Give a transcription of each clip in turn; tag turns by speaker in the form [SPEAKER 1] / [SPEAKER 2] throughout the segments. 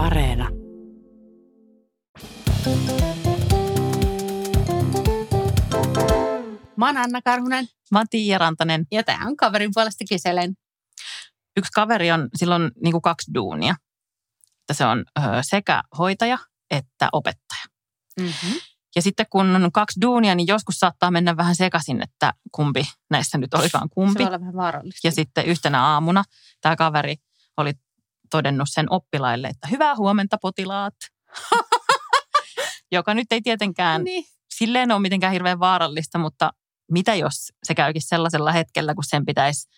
[SPEAKER 1] Areena.
[SPEAKER 2] Mä oon Anna Karhunen
[SPEAKER 3] Mä oon Tiia Rantanen.
[SPEAKER 2] ja tää on kaverin puolesta kyselen.
[SPEAKER 3] Yksi kaveri on silloin niin kuin kaksi duunia. Että se on ö, sekä hoitaja että opettaja.
[SPEAKER 2] Mm-hmm.
[SPEAKER 3] Ja sitten kun on kaksi duunia, niin joskus saattaa mennä vähän sekaisin, että kumpi näissä nyt olikaan
[SPEAKER 2] Se
[SPEAKER 3] kumpi.
[SPEAKER 2] voi olla vähän vaarallista.
[SPEAKER 3] Ja sitten yhtenä aamuna tämä kaveri oli todennut sen oppilaille, että hyvää huomenta potilaat. Joka nyt ei tietenkään
[SPEAKER 2] niin.
[SPEAKER 3] silleen ole mitenkään hirveän vaarallista, mutta mitä jos se käykin sellaisella hetkellä, kun sen pitäisi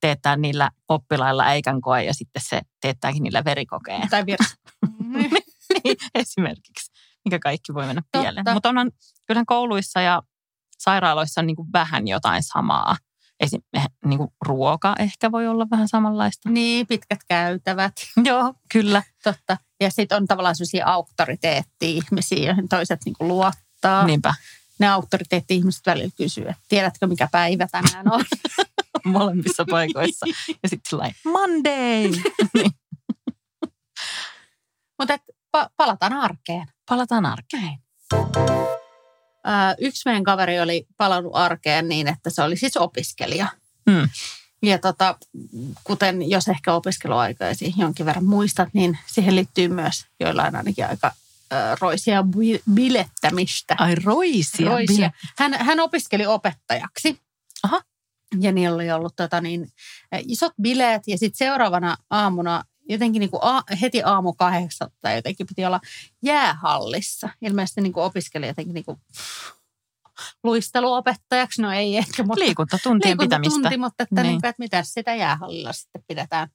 [SPEAKER 3] teettää niillä oppilailla äikän koe ja sitten se teettääkin niillä verikokeen.
[SPEAKER 2] Tai virus.
[SPEAKER 3] Niin, Esimerkiksi, mikä kaikki voi mennä pieleen. Mutta onhan kyllähän kouluissa ja sairaaloissa on niin kuin vähän jotain samaa. Esim, niin kuin ruoka ehkä voi olla vähän samanlaista.
[SPEAKER 2] niin, pitkät käytävät.
[SPEAKER 3] Joo, kyllä.
[SPEAKER 2] Totta. Ja sitten on tavallaan sellaisia auktoriteetti-ihmisiä, joihin toiset niinku luottaa.
[SPEAKER 3] Niinpä,
[SPEAKER 2] Ne auktoriteetti-ihmiset välillä kysyy, että tiedätkö mikä päivä tänään on?
[SPEAKER 3] molemmissa paikoissa. Ja sitten sellainen Monday. niin,
[SPEAKER 2] Mutta pa- palataan arkeen.
[SPEAKER 3] palataan arkeen.
[SPEAKER 2] Ää, yksi meidän kaveri oli palannut arkeen niin, että se oli siis opiskelija.
[SPEAKER 3] Mm.
[SPEAKER 2] Ja tota, kuten jos ehkä opiskeluaikaisi jonkin verran muistat, niin siihen liittyy myös joillain ainakin aika roisia bi- bilettämistä.
[SPEAKER 3] Ai roisia.
[SPEAKER 2] roisia. Hän, hän opiskeli opettajaksi.
[SPEAKER 3] Aha.
[SPEAKER 2] Ja niillä oli ollut tota niin, isot bileet ja sitten seuraavana aamuna jotenkin niin kuin a, heti aamu kahdeksatta jotenkin piti olla jäähallissa. Ilmeisesti niin kuin opiskeli jotenkin niin kuin luisteluopettajaksi. No ei ehkä, mutta
[SPEAKER 3] Liikuntatuntien pitämistä.
[SPEAKER 2] tunti, mutta että,
[SPEAKER 3] Niin.
[SPEAKER 2] niin. Kuin, että mitä sitä jäähallilla sitten pidetään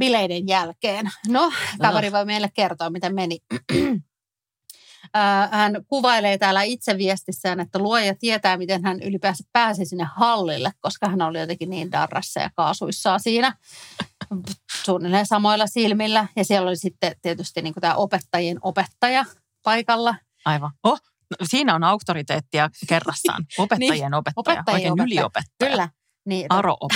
[SPEAKER 2] bileiden jälkeen. No, kaveri voi meille kertoa, miten meni. Ää, Hän kuvailee täällä itse viestissään, että luoja tietää, miten hän ylipäänsä pääsi sinne hallille, koska hän oli jotenkin niin darrassa ja kaasuissaan siinä suunnilleen samoilla silmillä. Ja siellä oli sitten tietysti niin kuin tämä opettajien opettaja paikalla.
[SPEAKER 3] Aivan. Oh, no, siinä on auktoriteettia kerrassaan. Opettajien opettaja.
[SPEAKER 2] opettajien
[SPEAKER 3] Oikein
[SPEAKER 2] opettaja.
[SPEAKER 3] yliopettaja.
[SPEAKER 2] Kyllä. Niin,
[SPEAKER 3] Aro-ope.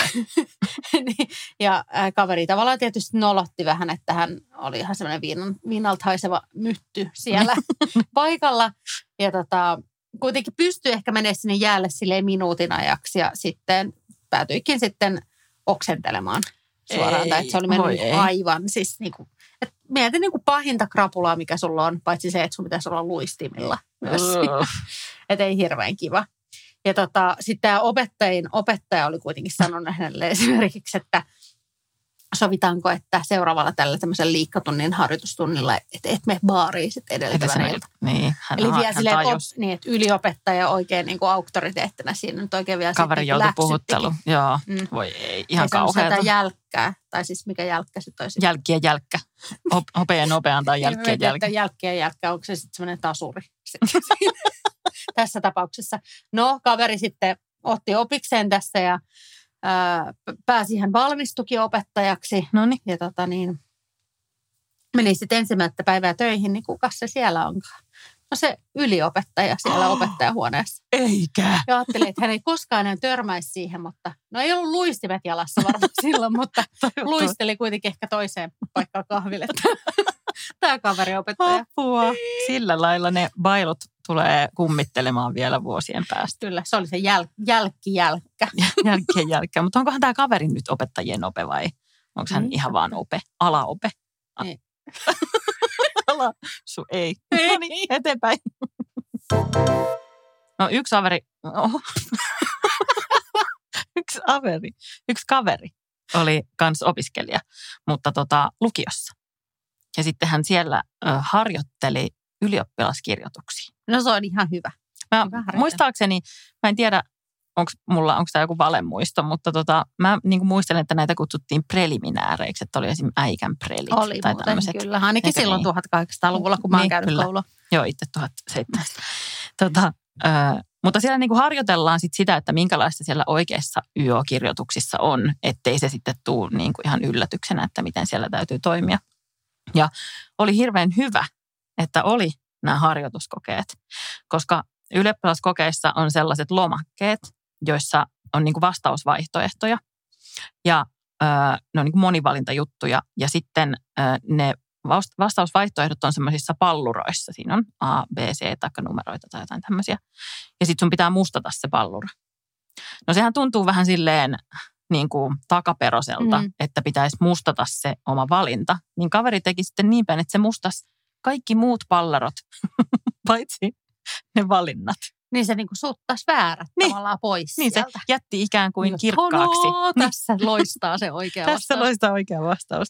[SPEAKER 2] niin, ja ää, kaveri tavallaan tietysti nolotti vähän, että hän oli ihan semmoinen viinan, viinalta haiseva mytty siellä paikalla. Ja tota, kuitenkin pystyi ehkä menemään sinne jäälle silleen minuutin ajaksi ja sitten päätyikin sitten oksentelemaan suoraan.
[SPEAKER 3] Ei,
[SPEAKER 2] tai että se oli mennyt
[SPEAKER 3] ei.
[SPEAKER 2] aivan siis niin kuin, et mieti niin kuin pahinta krapulaa, mikä sulla on, paitsi se, että sun pitäisi olla luistimilla myös.
[SPEAKER 3] Ugh.
[SPEAKER 2] Että ei hirveän kiva. Ja tota, sitten tämä opettajien opettaja oli kuitenkin sanonut hänelle esimerkiksi, että sovitaanko, että seuraavalla tällä tämmöisen liikkatunnin harjoitustunnilla, että et me baariin sitten edeltävänä ilta.
[SPEAKER 3] Niin, hän,
[SPEAKER 2] Eli vielä silleen, op, niin, että yliopettaja oikein niin kuin auktoriteettina siinä nyt oikein vielä
[SPEAKER 3] Kaveri
[SPEAKER 2] sitten
[SPEAKER 3] joutui puhuttelu. Joo,
[SPEAKER 2] Mm.
[SPEAKER 3] voi ei, ihan kauheata.
[SPEAKER 2] jälkkää, tai siis mikä jälkkä sitten olisi.
[SPEAKER 3] Jälkkiä jälkkä. Op, hopea nopea antaa
[SPEAKER 2] Niin,
[SPEAKER 3] jälkkiä
[SPEAKER 2] että
[SPEAKER 3] jälkkä.
[SPEAKER 2] jälkkiä jälkkä, onko se sitten semmoinen tasuri tässä tapauksessa. No, kaveri sitten otti opikseen tässä ja ää, pääsi ihan valmistukin opettajaksi.
[SPEAKER 3] No niin,
[SPEAKER 2] Ja tota niin, meni sitten ensimmäistä päivää töihin, niin kuka se siellä onkaan? No se yliopettaja siellä
[SPEAKER 3] Oh.
[SPEAKER 2] opettajahuoneessa.
[SPEAKER 3] eikä.
[SPEAKER 2] Ja ajattelin, että hän ei koskaan enää törmäisi siihen, mutta no ei ollut luistimet jalassa varmaan silloin, mutta luisteli kuitenkin ehkä toiseen paikkaan kahville. Tämä kaveri opettaja.
[SPEAKER 3] Apua. Sillä lailla ne bailut tulee kummittelemaan vielä vuosien päästä.
[SPEAKER 2] Kyllä, se oli se jäl, jälkkijälkkä.
[SPEAKER 3] Jälkeen jälkeen. Mutta onkohan tämä kaveri nyt opettajien ope vai onko hän
[SPEAKER 2] Niin.
[SPEAKER 3] ihan vaan ope? Alaope?
[SPEAKER 2] Ei.
[SPEAKER 3] Ala, su, ei.
[SPEAKER 2] Ei.
[SPEAKER 3] No niin, eteenpäin. No yksi kaveri, oho. yksi kaveri, yksi kaveri oli kans opiskelija, mutta tota, lukiossa. Ja sitten hän siellä ö, harjoitteli ylioppilaskirjoituksia.
[SPEAKER 2] No se on ihan hyvä.
[SPEAKER 3] Mä,
[SPEAKER 2] Hyvä
[SPEAKER 3] muistaakseni, mä en tiedä, onko mulla, onko tämä joku valemuisto, mutta tota, mä niin muistelen, että näitä kutsuttiin preliminääreiksi, että oli esimerkiksi äikän prelit.
[SPEAKER 2] Oli
[SPEAKER 3] tai
[SPEAKER 2] muuten,
[SPEAKER 3] tämmöiset.
[SPEAKER 2] kyllä. Ainakin
[SPEAKER 3] Eikö
[SPEAKER 2] silloin
[SPEAKER 3] niin?
[SPEAKER 2] 1800-luvulla, kun mä oon
[SPEAKER 3] Niin,
[SPEAKER 2] käynyt
[SPEAKER 3] kyllä.
[SPEAKER 2] koulua.
[SPEAKER 3] Joo, itse 1700. tota, ö, mutta siellä niin kuin harjoitellaan sit sitä, että minkälaista siellä oikeissa YO-kirjoituksissa on, ettei se sitten tule niin kuin ihan yllätyksenä, että miten siellä täytyy toimia. Ja oli hirveän hyvä, että oli nämä harjoituskokeet, koska ylioppilaskokeissa on sellaiset lomakkeet, joissa on niin kuin vastausvaihtoehtoja ja ö, ne on niin kuin monivalintajuttuja ja sitten ö, ne vastausvaihtoehdot on semmoisissa palluroissa. Siinä on A, B, C, taikka numeroita tai jotain tämmöisiä. Ja sitten sun pitää mustata se pallura. No sehän tuntuu vähän silleen niin kuin takaperoselta,
[SPEAKER 2] Mm.
[SPEAKER 3] mm. että pitäisi mustata se oma valinta. Niin kaveri teki sitten niin päin, että se mustasi kaikki muut pallarot, paitsi ne valinnat.
[SPEAKER 2] Niin se niinku suttas väärät
[SPEAKER 3] Niin.
[SPEAKER 2] tavallaan pois
[SPEAKER 3] Niin se
[SPEAKER 2] sieltä.
[SPEAKER 3] jätti ikään kuin
[SPEAKER 2] Niin,
[SPEAKER 3] kirkkaaksi.
[SPEAKER 2] "Tonoo,
[SPEAKER 3] Niin.
[SPEAKER 2] Tässä loistaa se oikea
[SPEAKER 3] Tässä
[SPEAKER 2] vastaus.
[SPEAKER 3] loistaa oikea vastaus.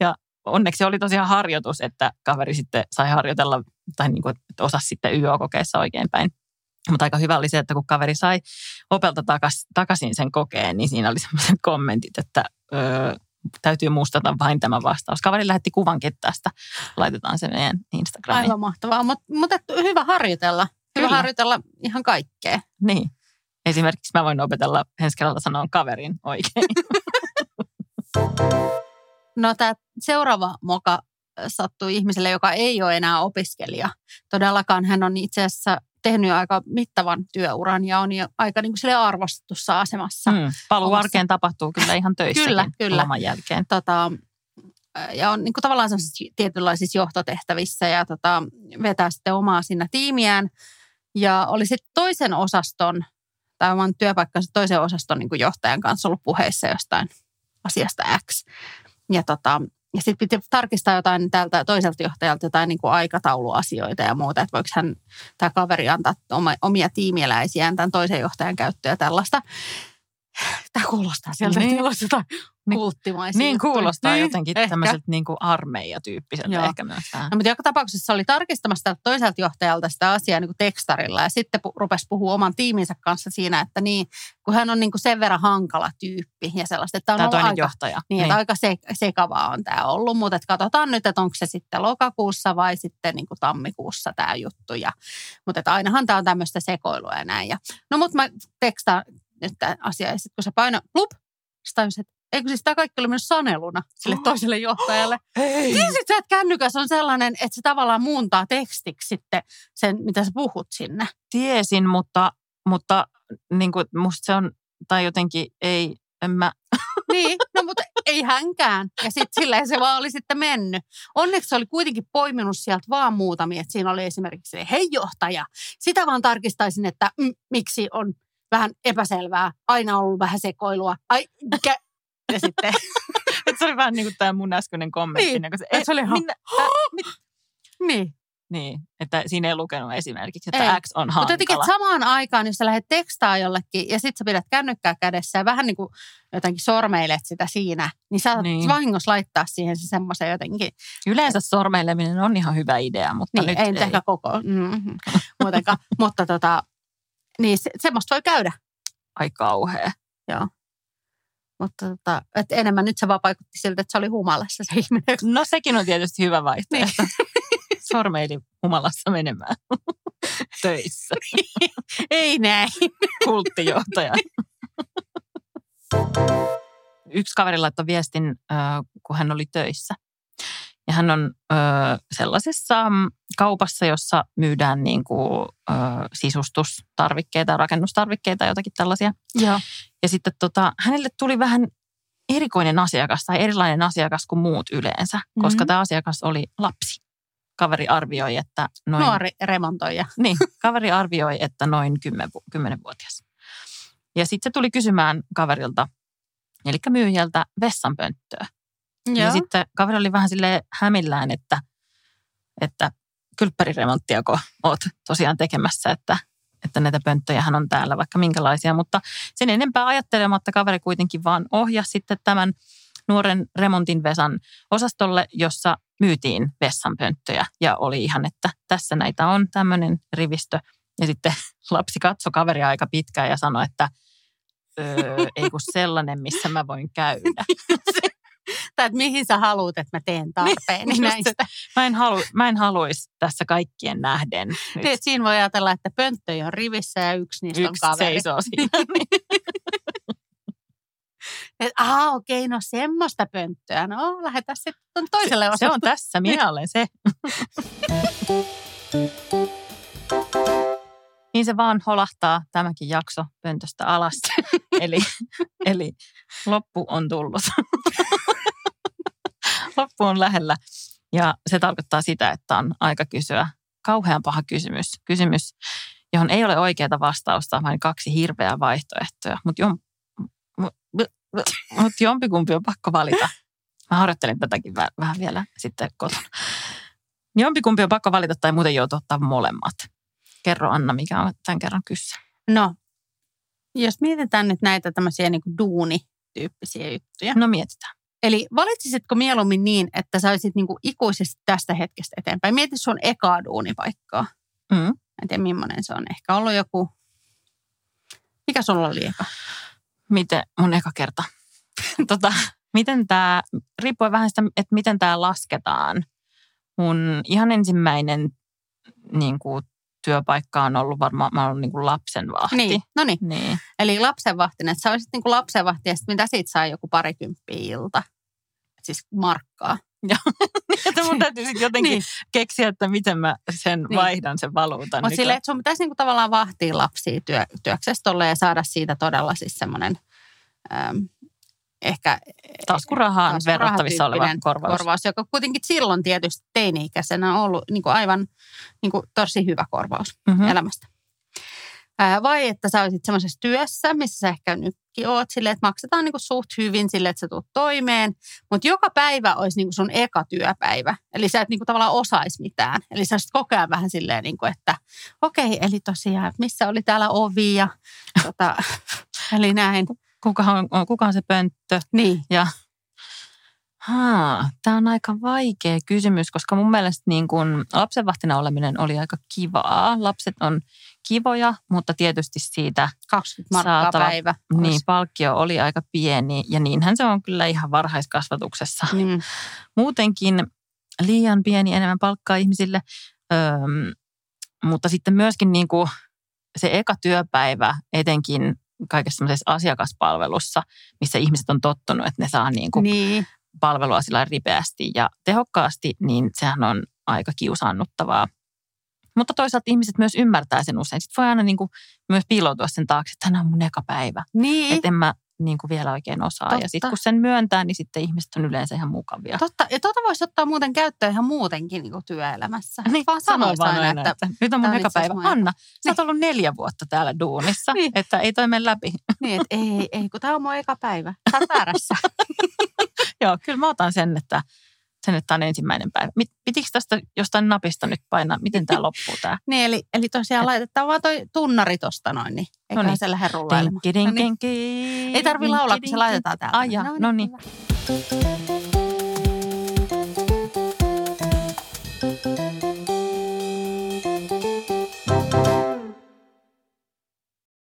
[SPEAKER 3] Ja onneksi se oli tosiaan harjoitus, että kaveri sitten sai harjoitella, tai niin kuin, että osasi sitten YO-kokeessa oikein päin. Mutta aika hyvä oli se, että kun kaveri sai opelta takas, takaisin sen kokeen, niin siinä oli sellaiset kommentit, että öö, täytyy mustata vain tämä vastaus. Kaveri lähetti kuvankin tästä. Laitetaan se meidän Instagramiin.
[SPEAKER 2] Aivan mahtavaa, mutta mut, hyvä harjoitella. Hyvä
[SPEAKER 3] Kyllä.
[SPEAKER 2] harjoitella ihan kaikkea.
[SPEAKER 3] Niin. Esimerkiksi mä voin opetella ensi kerralla sanoa kaverin oikein.
[SPEAKER 2] No tämä seuraava moka sattui ihmiselle, joka ei ole enää opiskelija. Todellakaan hän on itse asiassa tehnyt jo aika mittavan työuran ja on jo aika niin kuin sille arvostetussa asemassa.
[SPEAKER 3] Mm. Paluu
[SPEAKER 2] Omassa-
[SPEAKER 3] arkeen tapahtuu kyllä ihan töissäkin
[SPEAKER 2] Kyllä, kyllä.
[SPEAKER 3] loman jälkeen.
[SPEAKER 2] Tota, ja on niin kuin tavallaan tietynlaisissa johtotehtävissä ja tota, vetää sitten omaa siinä tiimiään. Ja oli sitten toisen osaston, tai oman työpaikkansa toisen osaston niin kuin johtajan kanssa ollut puheissa jostain asiasta X. Ja, tota, ja sitten piti tarkistaa jotain tältä toiselta johtajalta jotain niin kuin aikatauluasioita ja muuta, että voiko hän, tämä kaveri antaa omia tiimieläisiään tämän toisen johtajan käyttöön ja tällaista. Tämä kuulostaa sieltä,
[SPEAKER 3] Niin.
[SPEAKER 2] että olisi jotain
[SPEAKER 3] Niin-
[SPEAKER 2] kulttimaisia
[SPEAKER 3] Niin
[SPEAKER 2] juttuja.
[SPEAKER 3] kuulostaa
[SPEAKER 2] Niin,
[SPEAKER 3] jotenkin
[SPEAKER 2] ehkä.
[SPEAKER 3] tämmöiseltä niin kuin armeijatyyppiseltä
[SPEAKER 2] Joo.
[SPEAKER 3] ehkä myös vähän.
[SPEAKER 2] No, mutta joka tapauksessa oli tarkistamassa toiselta johtajalta sitä asiaa niin kuin tekstarilla ja sitten pu- rupesi puhua oman tiiminsä kanssa siinä, että niin, kun hän on niin kuin sen verran hankala tyyppi ja sellaista, että on
[SPEAKER 3] Tämä
[SPEAKER 2] ollut
[SPEAKER 3] toinen
[SPEAKER 2] aika,
[SPEAKER 3] johtaja.
[SPEAKER 2] niin, että aika se, sekavaa on tämä ollut, mutta että katsotaan nyt, että onko se sitten lokakuussa vai sitten niin kuin tammikuussa tämä juttu. Ja, mutta että ainahan tämä on tämmöistä sekoilua ja näin. Ja, no mutta mä tekstaan nyt tämä asia ja sitten kun se paino plup, sitten tajusin, että eikö siis tämä kaikki oli mennyt saneluna sille toiselle johtajalle.
[SPEAKER 3] Hei.
[SPEAKER 2] Tiesit sä, että kännykäs on sellainen, että se tavallaan muuntaa tekstiksi sitten sen, mitä sä puhut sinne.
[SPEAKER 3] Tiesin, mutta, mutta niin kuin musta se on, tai jotenkin ei, en mä,
[SPEAKER 2] Niin, no mutta ei hänkään. Ja sitten silleen se vaan oli sitten mennyt. Onneksi se oli kuitenkin poiminut sieltä vaan muutamia. Että siinä oli esimerkiksi se, hei johtaja, sitä vaan tarkistaisin, että mm, miksi on vähän epäselvää. Aina on ollut vähän sekoilua. Ai, kä- ja sitten,
[SPEAKER 3] että se oli vähän niin kuin tämä mun äskeinen kommentti.
[SPEAKER 2] Niin.
[SPEAKER 3] se,
[SPEAKER 2] Et se oli ihan-
[SPEAKER 3] minä, ä, mit,
[SPEAKER 2] niin.
[SPEAKER 3] niin, että siinä ei lukenut esimerkiksi, että
[SPEAKER 2] Ei.
[SPEAKER 3] X on
[SPEAKER 2] Mutta jotenkin,
[SPEAKER 3] hankala.
[SPEAKER 2] että samaan aikaan, jos sä lähdet tekstaa jollekin ja sitten sä pidät kännykkää kädessä ja vähän niin kuin jotenkin sormeilet sitä siinä, niin sä
[SPEAKER 3] Niin.
[SPEAKER 2] vahingossa laittaa siihen se semmoisen jotenkin,
[SPEAKER 3] Yleensä sormeileminen on ihan hyvä idea, mutta
[SPEAKER 2] niin
[SPEAKER 3] nyt
[SPEAKER 2] ei ehkä koko, mm, muutenkaan, mutta tota, niin se, semmoista voi käydä.
[SPEAKER 3] Ai kauhea.
[SPEAKER 2] Mutta tota, et enemmän nyt se vaan vaikutti siltä, että se oli humalassa se ihminen.
[SPEAKER 3] No sekin on tietysti hyvä vaihtoehto.
[SPEAKER 2] Niin.
[SPEAKER 3] Sormeili humalassa menemään töissä.
[SPEAKER 2] Ei näin.
[SPEAKER 3] Kulttijohtaja. Yksi kaveri laittoi viestin, kun hän oli töissä. Ja hän on ö, sellaisessa mm, kaupassa, jossa myydään niin kuin, ö, sisustustarvikkeita, rakennustarvikkeita, jotakin tällaisia.
[SPEAKER 2] Joo.
[SPEAKER 3] Ja sitten tota, hänelle tuli vähän erikoinen asiakas tai erilainen asiakas kuin muut yleensä, koska
[SPEAKER 2] Mhm.
[SPEAKER 3] tämä asiakas oli lapsi. Kaveri arvioi, että noin...
[SPEAKER 2] Nuori remontoija.
[SPEAKER 3] Niin, kaveri arvioi, että noin 10, 10-vuotias. Ja sitten se tuli kysymään kaverilta, eli myyjältä vessanpönttöä. Ja sitten kaveri oli vähän sille hämillään, että, että kylppäriremonttiako oot tosiaan tekemässä, että, että näitä pönttöjähän on täällä vaikka minkälaisia. Mutta sen enempää ajattelematta kaveri kuitenkin vaan ohjasi sitten tämän nuoren remontin Vesan osastolle, jossa myytiin vessanpönttöjä. Ja oli ihan, että tässä näitä on tämmöinen rivistö. Ja sitten lapsi katsoi kaveria aika pitkään ja sanoi, että öö, ei kun sellainen, missä mä voin käydä.
[SPEAKER 2] Tai että mihin sä haluat, että mä teen tarpeen
[SPEAKER 3] Niin,
[SPEAKER 2] niin,
[SPEAKER 3] just se.
[SPEAKER 2] näistä.
[SPEAKER 3] Mä en, halu, mä en haluaisi tässä kaikkien nähden. Nyt
[SPEAKER 2] Niin, siinä voi ajatella, että pönttöjä on rivissä ja yksi niistä on
[SPEAKER 3] yksi
[SPEAKER 2] kaveri.
[SPEAKER 3] seisoo siinä.
[SPEAKER 2] Et, aha, okei, no semmoista pönttöä. No, lähdetään sitten toiselle
[SPEAKER 3] se
[SPEAKER 2] osalle.
[SPEAKER 3] on tässä, minä olen se. niin se vaan holahtaa tämäkin jakso pöntöstä alas. eli, eli loppu on tullut. Loppu on lähellä. Ja se tarkoittaa sitä, että on aika kysyä kauhean paha kysymys. Kysymys, johon ei ole oikeaa vastausta, vaan kaksi hirveää vaihtoehtoa. Mutta jom, mut jompikumpi on pakko valita. Mä harjoittelin tätäkin vähän vielä sitten kotona. Jompikumpi on pakko valita tai muuten joutuu ottaa molemmat. Kerro Anna, mikä on tämän kerran kyssä.
[SPEAKER 2] No, jos mietitään nyt näitä tämmöisiä niin kuin duunityyppisiä juttuja.
[SPEAKER 3] No mietitään.
[SPEAKER 2] Eli valitsisitko mieluummin niin, että sä olisit niin kuin ikuisesti tästä hetkestä eteenpäin? Mieti sun ekaa duunipaikkaa.
[SPEAKER 3] Mm.
[SPEAKER 2] En tiedä, millainen se on. Ehkä ollut joku... Mikä sulla oli eka?
[SPEAKER 3] Miten mun eka kerta? tota, miten tämä, riippuen vähän sitä, että miten tämä lasketaan. Mun ihan ensimmäinen niin kuin, työpaikka on ollut varmaan, mä olen niin kuin lapsenvahti.
[SPEAKER 2] Niin, no niin.
[SPEAKER 3] niin.
[SPEAKER 2] Eli lapsenvahtinen, että sä olisit niin kuin lapsenvahti ja sitten mitä siitä saa joku parikymppiä ilta? Siis markkaa.
[SPEAKER 3] Joo, että mun täytyy sitten jotenkin niin. keksiä, että miten mä sen niin. vaihdan sen valuutan.
[SPEAKER 2] Mutta silleen, että sun pitäisi niinku tavallaan vahtia lapsia työ, työksestä ja saada siitä todella siis semmoinen ähm, ehkä
[SPEAKER 3] taskurahaan verrattavissa oleva korvaus.
[SPEAKER 2] korvaus. joka kuitenkin silloin tietysti teini-ikäisenä on ollut niin kuin aivan niin kuin tosi hyvä korvaus mm-hmm. elämästä. Vai että sä olisit semmoisessa työssä, missä sä ehkä nytkin oot silleen, että maksetaan niin kuin suht hyvin sille, että sä tulet toimeen, mutta joka päivä olisi niin kuin sun eka työpäivä. Eli sä et niin kuin tavallaan osaisi mitään. Eli sä olisit koko ajan vähän silleen, niin kuin, että okei, okay, eli tosiaan, missä oli täällä ovi ja tota, eli näin
[SPEAKER 3] kukahan, kukahan se pönttö.
[SPEAKER 2] Niin.
[SPEAKER 3] Ja Tämä on aika vaikea kysymys, koska mun mielestä niin kun lapsenvahtina oleminen oli aika kivaa. Lapset on kivoja, mutta tietysti siitä
[SPEAKER 2] 20 markkaa saatava, päivä.
[SPEAKER 3] Niin, palkkio oli aika pieni ja niinhän se on kyllä ihan varhaiskasvatuksessa.
[SPEAKER 2] Mm.
[SPEAKER 3] Muutenkin liian pieni enemmän palkkaa ihmisille, öö, mutta sitten myöskin niin kuin se eka työpäivä, etenkin kaikessa asiakaspalvelussa, missä ihmiset on tottunut, että ne saa niin kuin
[SPEAKER 2] niin.
[SPEAKER 3] palvelua sillä ripeästi ja tehokkaasti, niin sehän on aika kiusaannuttavaa. Mutta toisaalta ihmiset myös ymmärtää sen usein. Sitten voi aina niin kuin myös piiloutua sen taakse, että tämä on mun eka päivä.
[SPEAKER 2] Niin.
[SPEAKER 3] Että en mä niin kuin vielä oikein osaa. Totta. Ja sitten kun sen myöntää, niin sitten ihmiset on yleensä ihan mukavia.
[SPEAKER 2] Totta. Ja tuota voisi ottaa muuten käyttöön ihan muutenkin niin kuin työelämässä.
[SPEAKER 3] Niin,
[SPEAKER 2] vaan
[SPEAKER 3] sanoa vaan aina, että, että nyt on mun eka päivä. Anna, niin. sä oot ollut neljä vuotta täällä duunissa, niin. että ei toi mene läpi.
[SPEAKER 2] Niin, että ei, ei, kun tämä on mun eka päivä. Sä oot väärässä.
[SPEAKER 3] Joo, kyllä mä otan sen, että sen, että tämä on ensimmäinen päivä. Pitikö tästä jostain napista nyt painaa? Miten tämä loppuu tämä?
[SPEAKER 2] niin, eli, eli tosiaan Et... laitetaan vaan toi tunnari tuosta noin, niin eikä Noniin. se lähde rullailemaan. Ei tarvi laulaa, kun se laitetaan täältä.
[SPEAKER 3] Aja, no niin. No niin.